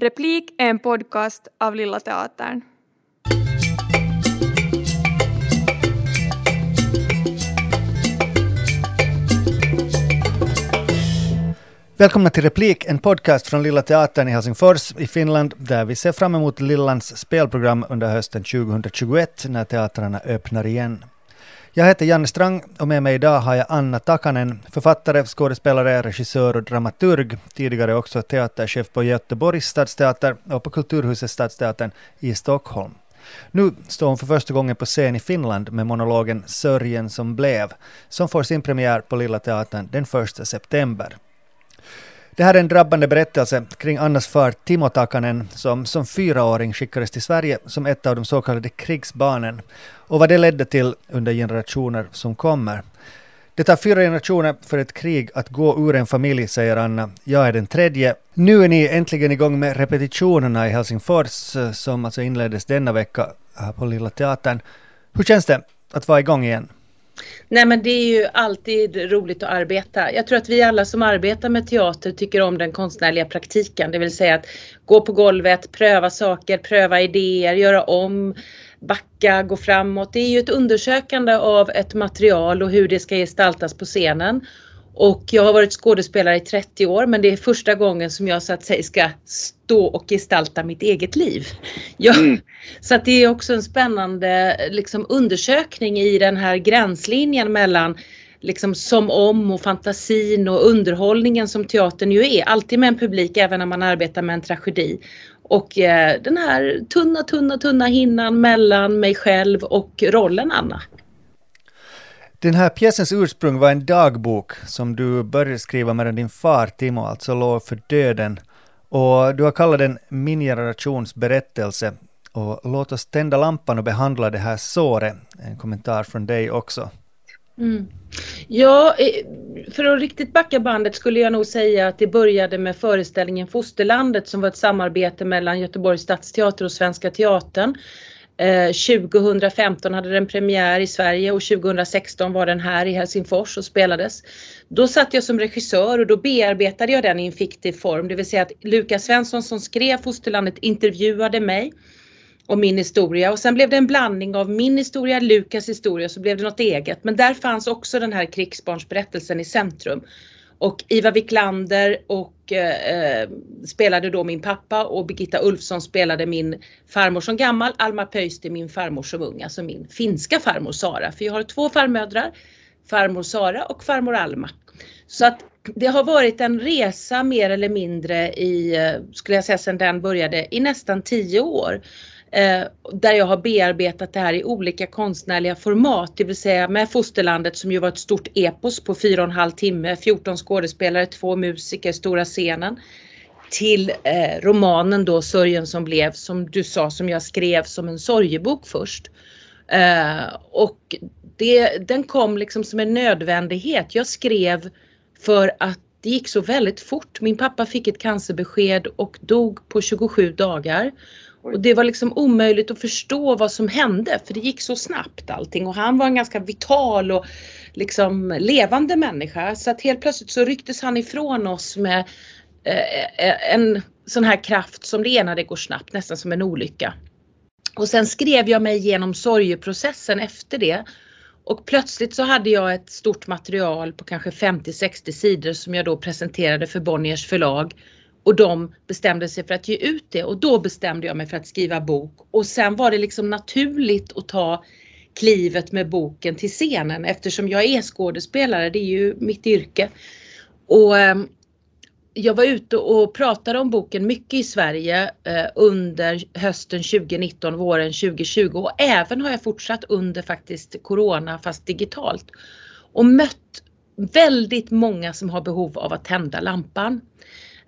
Replik är en podcast av Lilla Teatern. Välkomna till Replik, en podcast från Lilla Teatern i Helsingfors i Finland, där vi ser fram emot Lillans spelprogram under hösten 2021 när teatrarna öppnar igen. Jag heter Janne Strang och med mig idag har jag Anna Takanen, författare, skådespelare, regissör och dramaturg, tidigare också teaterchef på Göteborgs stadsteater och på Kulturhuset Stadsteatern i Stockholm. Nu står hon för första gången på scen i Finland med monologen Sörjen som blev, som får sin premiär på Lilla Teatern den 1 september. Det här är en drabbande berättelse kring Annas far Timo Takanen som som fyraåring skickades till Sverige som ett av de så kallade krigsbarnen och vad det ledde till under generationer som kommer. Det tar fyra generationer för ett krig att gå ur en familj, säger Anna. Jag är den tredje. Nu är ni äntligen igång med repetitionerna i Helsingfors eh, som alltså inleddes denna vecka här på Lilla Teatern. Hur känns det att vara igång igen? Nej men det är ju alltid roligt att arbeta. Jag tror att vi alla som arbetar med teater tycker om den konstnärliga praktiken, det vill säga att gå på golvet, pröva saker, pröva idéer, göra om, backa, gå framåt. Det är ju ett undersökande av ett material och hur det ska gestaltas på scenen. Och jag har varit skådespelare i 30 år men det är första gången som jag så att säga ska stå och gestalta mitt eget liv. Ja, mm. Så att det är också en spännande liksom, undersökning i den här gränslinjen mellan liksom som om och fantasin och underhållningen som teatern ju är. Alltid med en publik även när man arbetar med en tragedi. Och eh, den här tunna, tunna, tunna hinnan mellan mig själv och rollen Anna. Den här pjäsens ursprung var en dagbok som du började skriva medan din far Timo alltså låg för döden. Och du har kallat den Min generations berättelse. Och låt oss tända lampan och behandla det här såret. En kommentar från dig också. Mm. Ja, för att riktigt backa bandet skulle jag nog säga att det började med föreställningen Fosterlandet som var ett samarbete mellan Göteborgs stadsteater och Svenska Teatern Eh, 2015 hade den premiär i Sverige och 2016 var den här i Helsingfors och spelades. Då satt jag som regissör och då bearbetade jag den i en fiktiv form, det vill säga att Lukas Svensson som skrev Fosterlandet intervjuade mig om min historia och sen blev det en blandning av min historia, Lukas historia så blev det något eget. Men där fanns också den här krigsbarnsberättelsen i centrum. Och Iva Wiklander och eh, eh, spelade då min pappa och Birgitta Ulfsson spelade min farmor som gammal, Alma Pöysti min farmor som ung, alltså min finska farmor Sara. För jag har två farmödrar, farmor Sara och farmor Alma. Så att det har varit en resa mer eller mindre i, eh, skulle jag säga sedan den började, i nästan tio år. Eh, där jag har bearbetat det här i olika konstnärliga format, det vill säga med Fosterlandet som ju var ett stort epos på fyra och en halv timme, 14 skådespelare, två musiker, stora scenen. Till eh, romanen då Sörjen som blev, som du sa, som jag skrev som en sorgebok först. Eh, och det, den kom liksom som en nödvändighet. Jag skrev för att det gick så väldigt fort. Min pappa fick ett cancerbesked och dog på 27 dagar. Och det var liksom omöjligt att förstå vad som hände för det gick så snabbt allting. Och han var en ganska vital och liksom levande människa. Så att helt plötsligt så rycktes han ifrån oss med eh, eh en sån här kraft som det är när det går snabbt, nästan som en olycka. Och sen skrev jag mig igenom sorgeprocessen efter det. Och plötsligt så hade jag ett stort material på kanske 50-60 sidor som jag då presenterade för Bonniers förlag och de bestämde sig för att ge ut det. Och då bestämde jag mig för att skriva bok. Och sen var det liksom naturligt att ta klivet med boken till scenen. Eftersom jag är skådespelare, det är ju mitt yrke. Och ehm, jag var ute och pratade om boken mycket i Sverige eh, under hösten 2019, våren 2020 och även har jag fortsatt under faktiskt Corona fast digitalt. Och mött väldigt många som har behov av att tända lampan.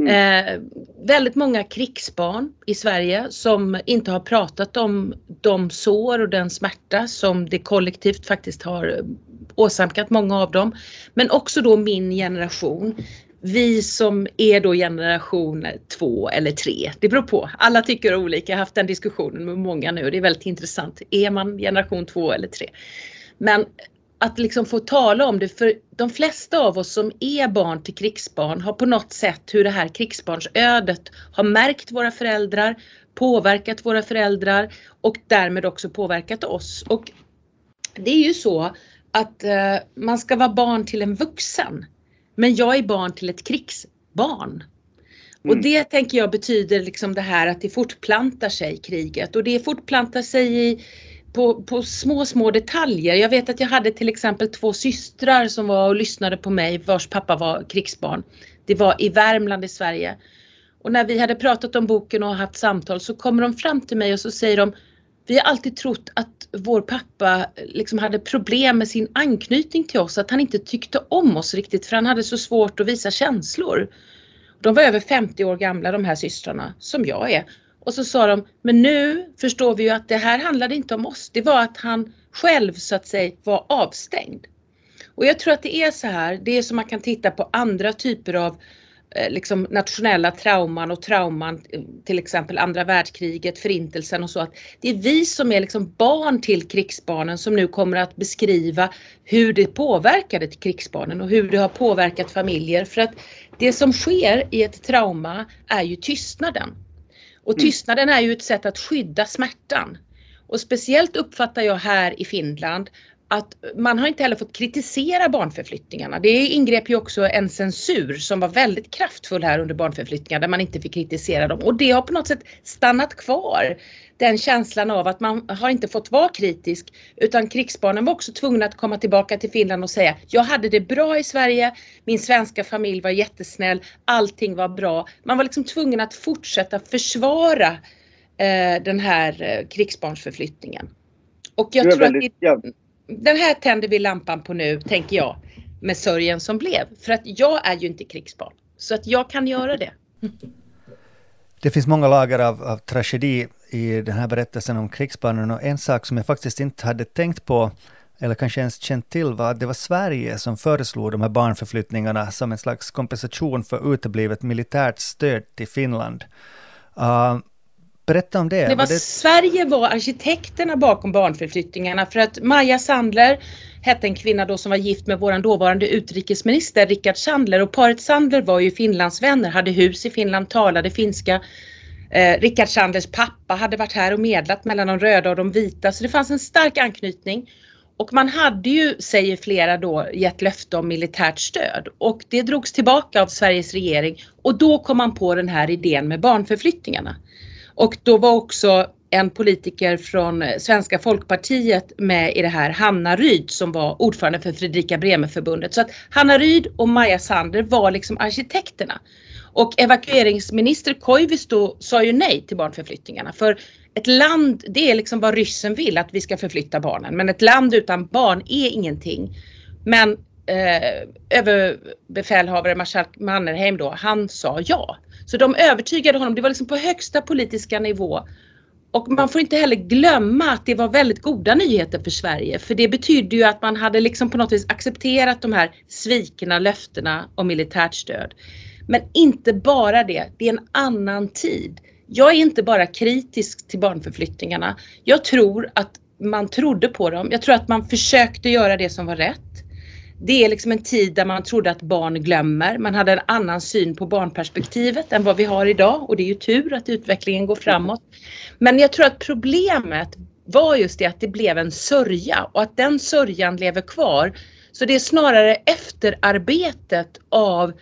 Mm. Eh, väldigt många krigsbarn i Sverige som inte har pratat om de sår och den smärta som det kollektivt faktiskt har eh, åsamkat många av dem. Men också då min generation. Vi som är då generation två eller tre, det beror på. Alla tycker olika, jag har haft den diskussionen med många nu och det är väldigt intressant. Är man generation två eller tre? Men att liksom få tala om det för de flesta av oss som är barn till krigsbarn har på något sätt hur det här krigsbarnsödet har märkt våra föräldrar, påverkat våra föräldrar och därmed också påverkat oss. Och det är ju så att eh, man ska vara barn till en vuxen. Men jag är barn till ett krigsbarn. Mm. Och det tänker jag betyder liksom det här att det fortplantar sig kriget och det fortplantar sig i på, på små, små detaljer. Jag vet att jag hade till exempel två systrar som var och lyssnade på mig vars pappa var krigsbarn. Det var i Värmland i Sverige. Och när vi hade pratat om boken och haft samtal så kommer de fram till mig och så säger de vi har alltid trott att vår pappa liksom hade problem med sin anknytning till oss, att han inte tyckte om oss riktigt för han hade så svårt att visa känslor. De var över 50 år gamla de här systrarna, som jag är. Och så sa de, men nu förstår vi ju att det här handlade inte om oss. Det var att han själv så att säga var avstängd. Och jag tror att det är så här, det är som man kan titta på andra typer av eh, liksom nationella trauman och trauman, eh, till exempel andra världskriget, förintelsen och så att det är vi som är liksom barn till krigsbarnen som nu kommer att beskriva hur det påverkade krigsbarnen och hur det har påverkat familjer. För att det som sker i ett trauma är ju tystnaden. Och mm. tystnaden är ju ett sätt att skydda smärtan. Och speciellt uppfattar jag här i Finland att man har inte heller fått kritisera barnförflyttningarna. Det ingrep ju också en censur som var väldigt kraftfull här under barnförflyttningar där man inte fick kritisera dem och det har på något sätt stannat kvar. Den känslan av att man har inte fått vara kritisk utan krigsbarnen var också tvungna att komma tillbaka till Finland och säga jag hade det bra i Sverige, min svenska familj var jättesnäll, allting var bra. Man var liksom tvungen att fortsätta försvara eh, den här eh, krigsbarnsförflyttningen. Och jag tror väldigt, att det, den här tänder vi lampan på nu, tänker jag, med sörjen som blev. För att jag är ju inte krigsbarn. Så att jag kan göra det. Det finns många lager av, av tragedi i den här berättelsen om krigsbarnen och en sak som jag faktiskt inte hade tänkt på eller kanske ens känt till var att det var Sverige som föreslog de här barnförflyttningarna som en slags kompensation för uteblivet militärt stöd till Finland. Uh, Berätta om det. det var, det... Sverige var arkitekterna bakom barnförflyttningarna för att Maja Sandler hette en kvinna då som var gift med våran dåvarande utrikesminister Rickard Sandler och paret Sandler var ju Finlandsvänner, hade hus i Finland, talade finska. Eh, Rickard Sandlers pappa hade varit här och medlat mellan de röda och de vita så det fanns en stark anknytning. Och man hade ju, säger flera då, gett löfte om militärt stöd och det drogs tillbaka av Sveriges regering och då kom man på den här idén med barnförflyttningarna. Och då var också en politiker från Svenska folkpartiet med i det här, Hanna Ryd som var ordförande för Fredrika Bremer-förbundet. Så att Hanna Ryd och Maja Sander var liksom arkitekterna. Och evakueringsminister Koivisto sa ju nej till barnförflyttningarna för ett land, det är liksom vad ryssen vill att vi ska förflytta barnen. Men ett land utan barn är ingenting. Men eh, överbefälhavare marskalk Mannerheim då, han sa ja. Så de övertygade honom, det var liksom på högsta politiska nivå. Och man får inte heller glömma att det var väldigt goda nyheter för Sverige för det betydde ju att man hade liksom på något vis accepterat de här svikna löftena om militärt stöd. Men inte bara det, det är en annan tid. Jag är inte bara kritisk till barnförflyttningarna. Jag tror att man trodde på dem. Jag tror att man försökte göra det som var rätt. Det är liksom en tid där man trodde att barn glömmer. Man hade en annan syn på barnperspektivet än vad vi har idag och det är ju tur att utvecklingen går framåt. Men jag tror att problemet var just det att det blev en sörja och att den sörjan lever kvar. Så det är snarare efterarbetet av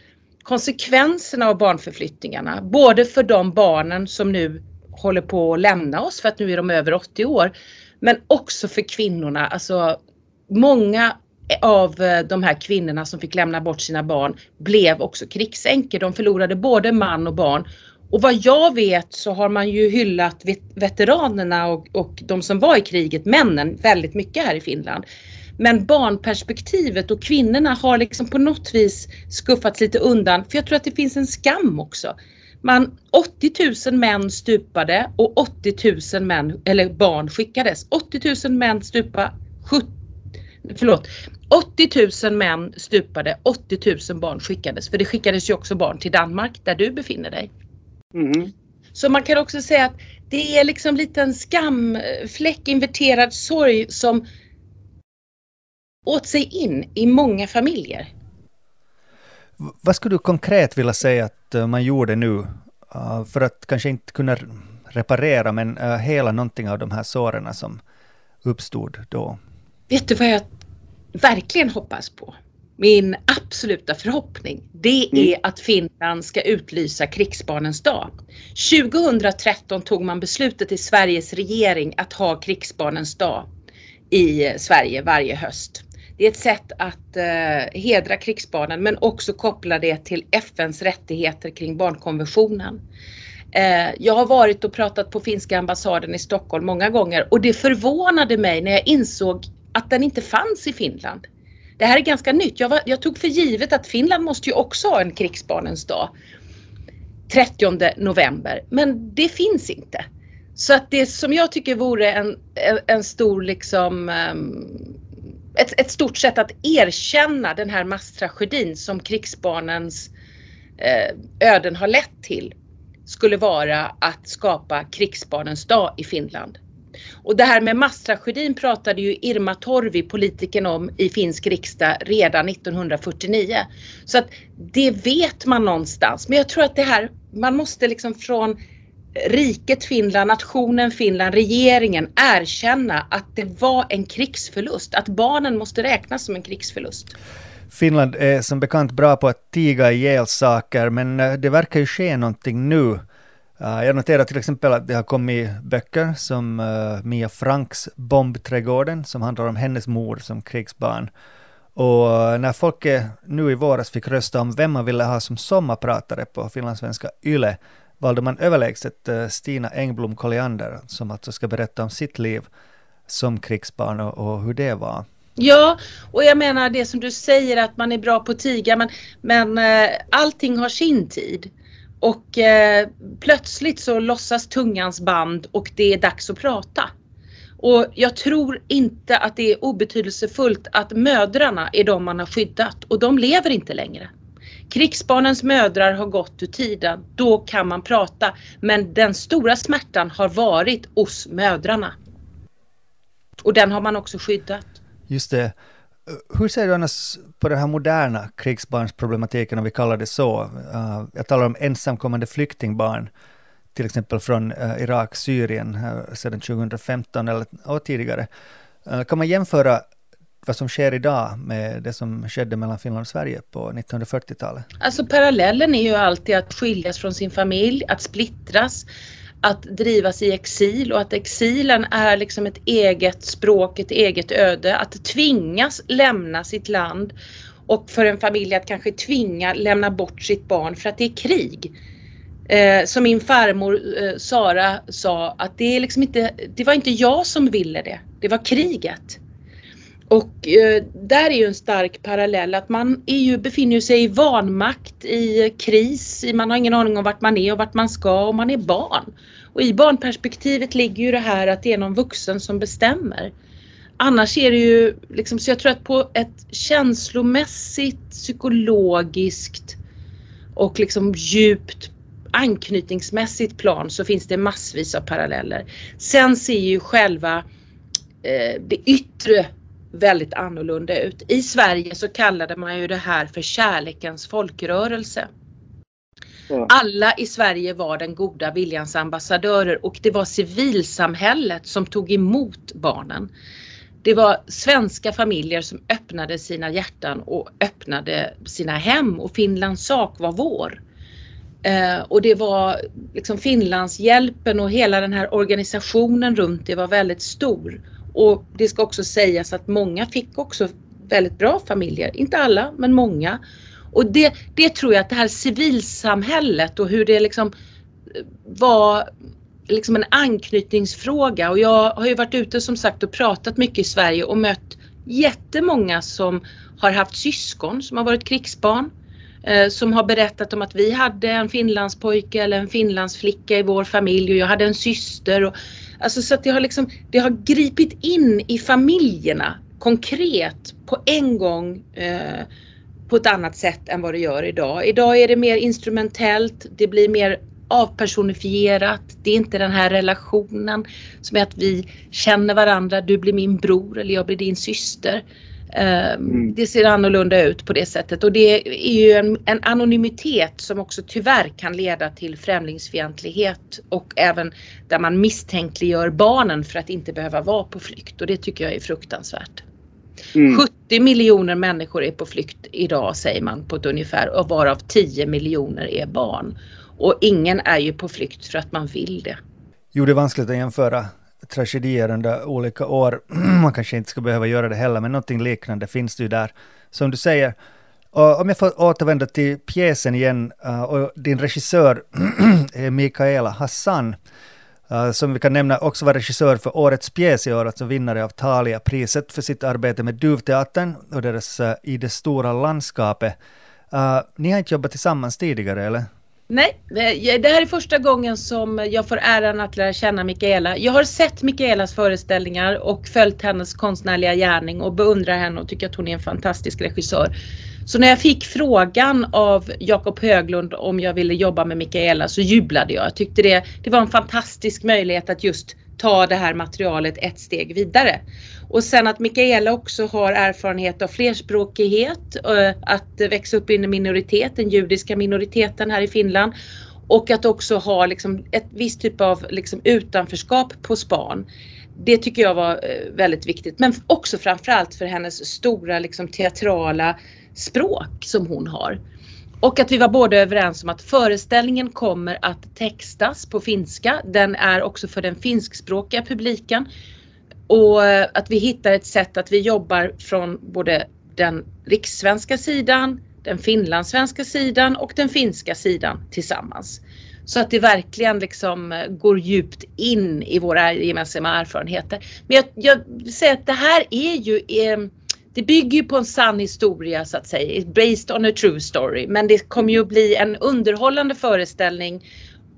konsekvenserna av barnförflyttningarna, både för de barnen som nu håller på att lämna oss för att nu är de över 80 år, men också för kvinnorna. Alltså många av eh, de här kvinnorna som fick lämna bort sina barn blev också krigsänkor. De förlorade både man och barn. Och vad jag vet så har man ju hyllat veteranerna och, och de som var i kriget, männen, väldigt mycket här i Finland. Men barnperspektivet och kvinnorna har liksom på något vis skuffats lite undan. För jag tror att det finns en skam också. Man, 80 000 män stupade och 80 000 män, eller barn skickades. 80 000 män stupade, 70, förlåt, 80 000 män stupade, 80 000 barn skickades. För det skickades ju också barn till Danmark där du befinner dig. Mm. Så man kan också säga att det är liksom lite en skamfläck, inverterad sorg som åt sig in i många familjer. Vad skulle du konkret vilja säga att eh, man gjorde nu uh, för att kanske inte kunna reparera men uh, hela någonting av de här såren som uppstod då? Vet du vad jag verkligen hoppas på? Min absoluta förhoppning, det är mm. att Finland ska utlysa krigsbarnens dag. 2013 tog man beslutet i Sveriges regering att ha krigsbarnens dag i Sverige varje höst. Det är ett sätt att eh, hedra krigsbarnen men också koppla det till FNs rättigheter kring barnkonventionen. Eh, jag har varit och pratat på finska ambassaden i Stockholm många gånger och det förvånade mig när jag insåg att den inte fanns i Finland. Det här är ganska nytt. Jag, var, jag tog för givet att Finland måste ju också ha en krigsbarnens dag. 30 november, men det finns inte. Så att det som jag tycker vore en, en stor liksom ehm, ett, ett stort sätt att erkänna den här masstragedin som krigsbarnens eh, öden har lett till skulle vara att skapa krigsbarnens dag i Finland. Och det här med masstragedin pratade ju Irma Torvi, politikern om i finsk riksdag redan 1949. Så att det vet man någonstans. Men jag tror att det här, man måste liksom från riket Finland, nationen Finland, regeringen erkänna att det var en krigsförlust. Att barnen måste räknas som en krigsförlust. Finland är som bekant bra på att tiga ihjäl saker, men eh, det verkar ju ske någonting nu. Eh, jag noterar till exempel att det har kommit böcker som uh, Mia Franks Bombträdgården, som handlar om hennes mor som krigsbarn. Och eh, när folket nu i våras fick rösta om vem man ville ha som sommarpratare på finlandssvenska YLE, valde man överlägset Stina Engblom Colliander som alltså ska berätta om sitt liv som krigsbarn och, och hur det var. Ja, och jag menar det som du säger att man är bra på att tiga men, men allting har sin tid. Och eh, plötsligt så lossas tungans band och det är dags att prata. Och jag tror inte att det är obetydelsefullt att mödrarna är de man har skyddat och de lever inte längre. Krigsbarnens mödrar har gått ur tiden, då kan man prata. Men den stora smärtan har varit hos mödrarna. Och den har man också skyddat. Just det. Hur ser du annars på den här moderna krigsbarnsproblematiken, om vi kallar det så? Uh, jag talar om ensamkommande flyktingbarn, till exempel från uh, Irak, Syrien, uh, sedan 2015 eller och tidigare. Kan man jämföra vad som sker idag med det som skedde mellan Finland och Sverige på 1940-talet? Alltså parallellen är ju alltid att skiljas från sin familj, att splittras, att drivas i exil och att exilen är liksom ett eget språk, ett eget öde. Att tvingas lämna sitt land och för en familj att kanske tvinga lämna bort sitt barn för att det är krig. Eh, som min farmor eh, Sara sa att det är liksom inte, det var inte jag som ville det, det var kriget. Och eh, där är ju en stark parallell att man är ju, befinner sig i vanmakt, i kris, man har ingen aning om vart man är och vart man ska och man är barn. Och i barnperspektivet ligger ju det här att det är någon vuxen som bestämmer. Annars är det ju liksom, så jag tror att på ett känslomässigt, psykologiskt och liksom djupt anknytningsmässigt plan så finns det massvis av paralleller. Sen ser ju själva eh, det yttre väldigt annorlunda ut. I Sverige så kallade man ju det här för kärlekens folkrörelse. Alla i Sverige var den goda viljans ambassadörer och det var civilsamhället som tog emot barnen. Det var svenska familjer som öppnade sina hjärtan och öppnade sina hem och Finlands sak var vår. Eh, och det var liksom Finlandshjälpen och hela den här organisationen runt det var väldigt stor. Och det ska också sägas att många fick också väldigt bra familjer, inte alla men många. Och det, det tror jag att det här civilsamhället och hur det liksom eh, var liksom en anknytningsfråga och jag har ju varit ute som sagt och pratat mycket i Sverige och mött jättemånga som har haft syskon som har varit krigsbarn. Eh, som har berättat om att vi hade en finlandspojke eller en finlandsflicka i vår familj och jag hade en syster. Och, alltså så att det har liksom, det har gripit in i familjerna konkret på en gång eh, på ett annat sätt än vad det gör idag. Idag är det mer instrumentellt, det blir mer avpersonifierat. Det är inte den här relationen som är att vi känner varandra. Du blir min bror eller jag blir din syster. Mm. Det ser annorlunda ut på det sättet och det är ju en, en, anonymitet som också tyvärr kan leda till främlingsfientlighet och även där man misstänkliggör barnen för att inte behöva vara på flykt och det tycker jag är fruktansvärt. Mm. 70 miljoner människor är på flykt idag säger man på ett ungefär och varav 10 miljoner är barn. Och ingen är ju på flykt för att man vill det. Jo, det är vanskligt att jämföra tragedier under olika år. Man kanske inte ska behöva göra det heller, men någonting liknande finns det ju där. Som du säger, och om jag får återvända till pjäsen igen, eh, och din regissör är Mikaela Hassan, eh, som vi kan nämna också var regissör för årets pjäs i år, alltså vinnare av Thalia-priset för sitt arbete med Duvteatern och deras eh, I det stora landskapet. ni har inte jobbat tillsammans tidigare, eller? Nej, eh, det här är första gången som jag får äran att lära känna Mikaela. Jag har sett Mikaelas föreställningar och följt hennes konstnärliga gärning och beundrar henne och tycker att hon är en fantastisk regissör. Så när jag fick frågan av Jakob Höglund om jag ville jobba med Mikaela så jublade jag. Jag tyckte det, det var en fantastisk möjlighet att just ta det här materialet ett steg vidare. Och sen att Mikaela också har erfarenhet av flerspråkighet, eh, att växa upp i en minoritet, den judiska minoriteten här i Finland. Och att också ha liksom ett visst typ av liksom utanförskap på span. Det tycker jag var eh, väldigt viktigt. Men också framförallt för hennes stora liksom teatrala språk som hon har. Och att vi var båda överens om att föreställningen kommer att textas på finska. Den är också för den finskspråkiga publiken. Och eh, att vi hittar ett sätt att vi jobbar från både den rikssvenska sidan, den finlandssvenska sidan och den finska sidan tillsammans. Så att det verkligen liksom eh, går djupt in i våra gemensamma erfarenheter. Men jag, jag säger att det här är ju eh, det bygger ju på en sann historia så att säga, based on a true story. Men det kommer ju att bli en underhållande föreställning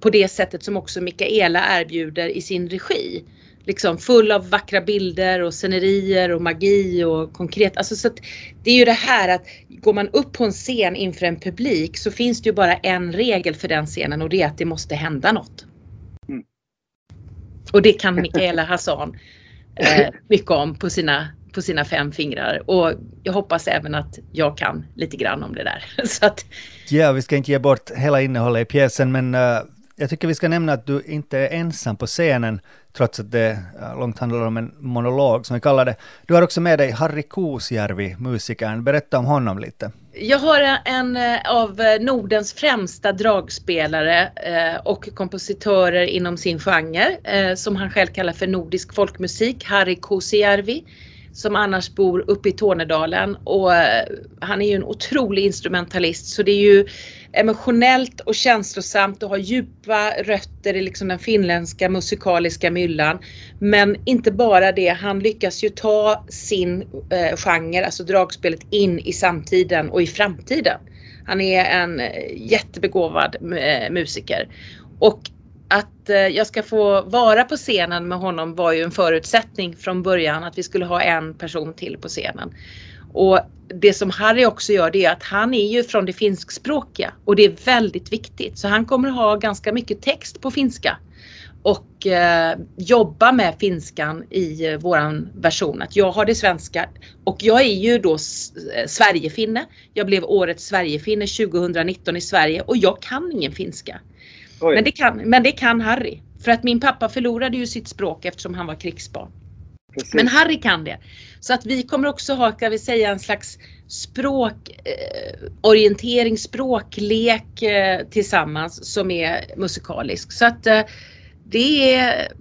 på det sättet som också Mikaela erbjuder i sin regi. Liksom full av vackra bilder och scenerier och magi och konkret. Alltså så det är ju det här att går man upp på en scen inför en publik så finns det ju bara en regel för den scenen och det är att det måste hända något. Mm. Och det kan Mikaela Hassan eh, mycket om på sina på sina fem fingrar och jag hoppas även att jag kan lite grann om det där. Så att... Ja, vi ska inte ge bort hela innehållet i pjäsen, men uh, jag tycker vi ska nämna att du inte är ensam på scenen, trots att det uh, långt handlar om en monolog, som vi kallar det. Du har också med dig Harry Kuusjärvi, musikern. Berätta om honom lite. Jag har en eh, av Nordens främsta dragspelare och kompositörer inom sin genre som han själv kallar för nordisk folkmusik, Harry Kuusjärvi som annars bor uppe i Tornedalen och eh, han är ju en otrolig instrumentalist så det är ju emotionellt och känslosamt och har djupa rötter i liksom den finländska musikaliska myllan. Men inte bara det, han lyckas ju ta sin eh, genre, alltså dragspelet, in i samtiden och i framtiden. Han är en eh, jättebegåvad eh, musiker. Och att eh, jag ska få vara på scenen med honom var ju en förutsättning från början att vi skulle ha en person till på scenen. Och det som Harry också gör det är att han är ju från det finskspråkiga och det är väldigt viktigt. Så han kommer ha ganska mycket text på finska och eh, jobba med finskan i eh, våran version. Att jag har det svenska och jag är ju då eh, Sverigefinne. Jag blev årets Sverigefinne 2019 i Sverige och jag kan ingen finska. Men det, kan, men det kan Harry. För att min pappa förlorade ju sitt språk eftersom han var krigsbarn. Precis. Men Harry kan det. Så att vi kommer också ha, kan vi säga, en slags språkorientering, eh, språklek eh, tillsammans som är musikalisk. Så att eh, det är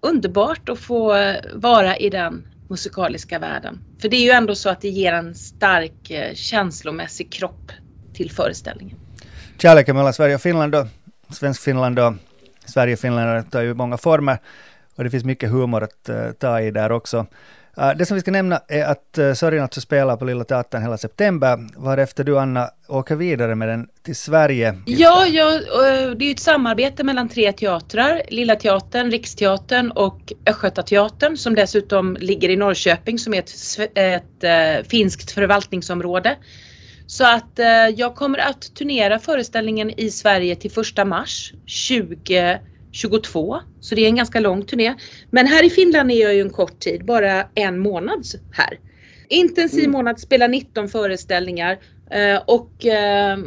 underbart att få vara i den musikaliska världen. För det är ju ändå så att det ger en stark eh, känslomässig kropp till föreställningen. Kärleken mellan Sverige och Finland då Svensk-Finland och Sverige-Finland tar ju många former och det finns mycket humor att uh, ta i där också. Uh, det som vi ska nämna är att uh, Sören alltså spelar på Lilla Teatern hela september, varefter du Anna åker vidare med den till Sverige. Ja, ja det är ju ett samarbete mellan tre teatrar, Lilla Teatern, Riksteatern och Östgötateatern som dessutom ligger i Norrköping som är ett, ett, ett finskt förvaltningsområde så att eh, jag kommer att turnera föreställningen i Sverige till första mars 2022. Så det är en ganska lång turné. Men här i Finland är jag ju en kort tid, bara en månad här. Intensiv mm. månad, spela 19 föreställningar eh, och eh,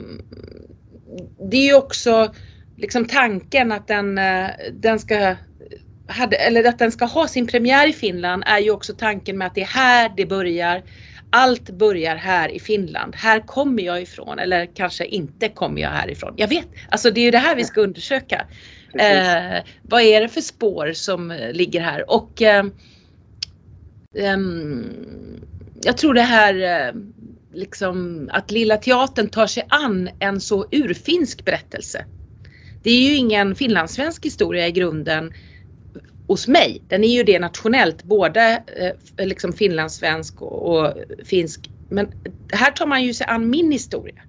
det är ju också liksom tanken att den, eh, den ska hade, eller att den ska ha sin premiär i Finland är ju också tanken med att det är här det börjar. Allt börjar här i Finland. Här kommer jag ifrån eller kanske inte kommer jag härifrån. Jag vet, alltså det är ju det här vi ska undersöka. Eh, vad är det för spår som ligger här? Och eh, eh, jag tror det här eh, liksom att Lilla Teatern tar sig an en så urfinsk berättelse. Det är ju ingen finlandssvensk historia i grunden hos mig. Den är ju det nationellt, både eh, liksom finlandssvensk och, och, finsk. Men här tar man ju sig an min historia.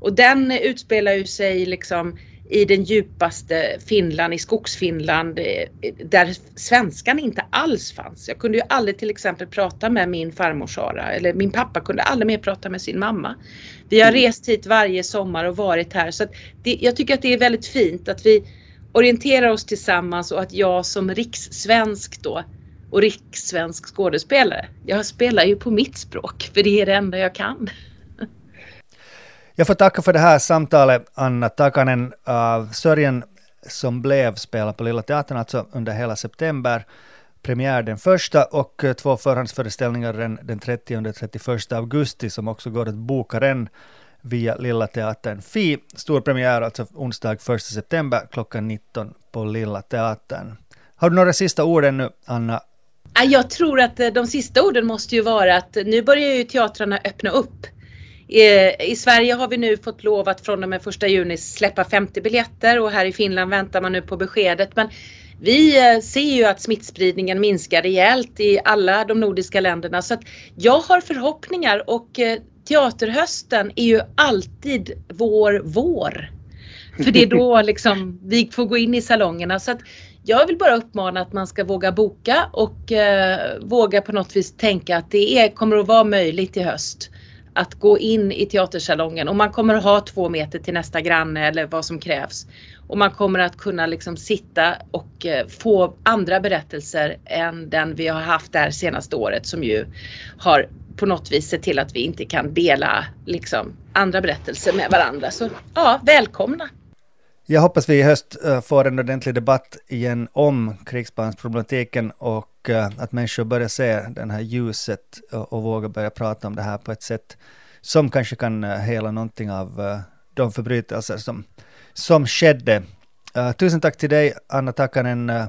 Och den utspelar ju sig liksom i den djupaste Finland, i skogsfinland, eh, där svenskan inte alls fanns. Jag kunde ju aldrig till exempel prata med min farmor Sara, eller min pappa kunde aldrig mer prata med sin mamma. Vi har mm. rest hit varje sommar och varit här så det, jag tycker att det är väldigt fint att vi orienterar oss tillsammans och att jag som rikssvensk då och rikssvensk skådespelare, jag spelar ju på mitt språk för det är det enda jag kan. Jag får tacka för det här samtalet, Anna Takanen. Uh, Sörjen som blev spelad på Lilla Teatern alltså under hela september. Premiär den första och eh, två förhandsföreställningar den, den 30 och 31 augusti som också går att boka den via Lilla Teatern Fi. Stor premiär alltså onsdag 1 september klockan 19 på Lilla Teatern. Har du några sista ord ännu, Anna? Jag tror att eh, de sista orden måste ju vara att nu börjar ju teatrarna öppna upp. Eh, I Sverige har vi nu fått lov att från och med 1 juni släppa 50 biljetter och här i Finland väntar man nu på beskedet. Men vi eh, ser ju att smittspridningen minskar rejält i alla de nordiska länderna så att jag har förhoppningar och eh, teaterhösten är ju alltid vår vår. För det är då liksom vi får gå in i salongerna. Så att jag vill bara uppmana att man ska våga boka och eh, våga på något vis tänka att det är, kommer att vara möjligt i höst att gå in i teatersalongen och man kommer att ha två meter till nästa granne eller vad som krävs. Och man kommer att kunna liksom sitta och eh, få andra berättelser än den vi har haft det här senaste året som ju har på något vis sett till att vi inte kan dela liksom andra berättelser med varandra. Så ja, välkomna! Jag hoppas vi i höst eh, får en ordentlig debatt igen om krigsbarnsproblematiken och eh, att människor börjar se det här ljuset och vågar börja prata om det här på ett sätt som kanske kan hela någonting av de förbrytelser som som skedde. Uh, tusen tack till dig, Anna Takanen. Uh,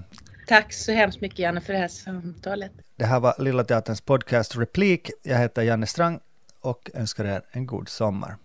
tack så hemskt mycket, Janne, för det här samtalet. Det här var Lilla Teaterns podcast Replik. Jag heter Janne Strang och önskar er en god sommar.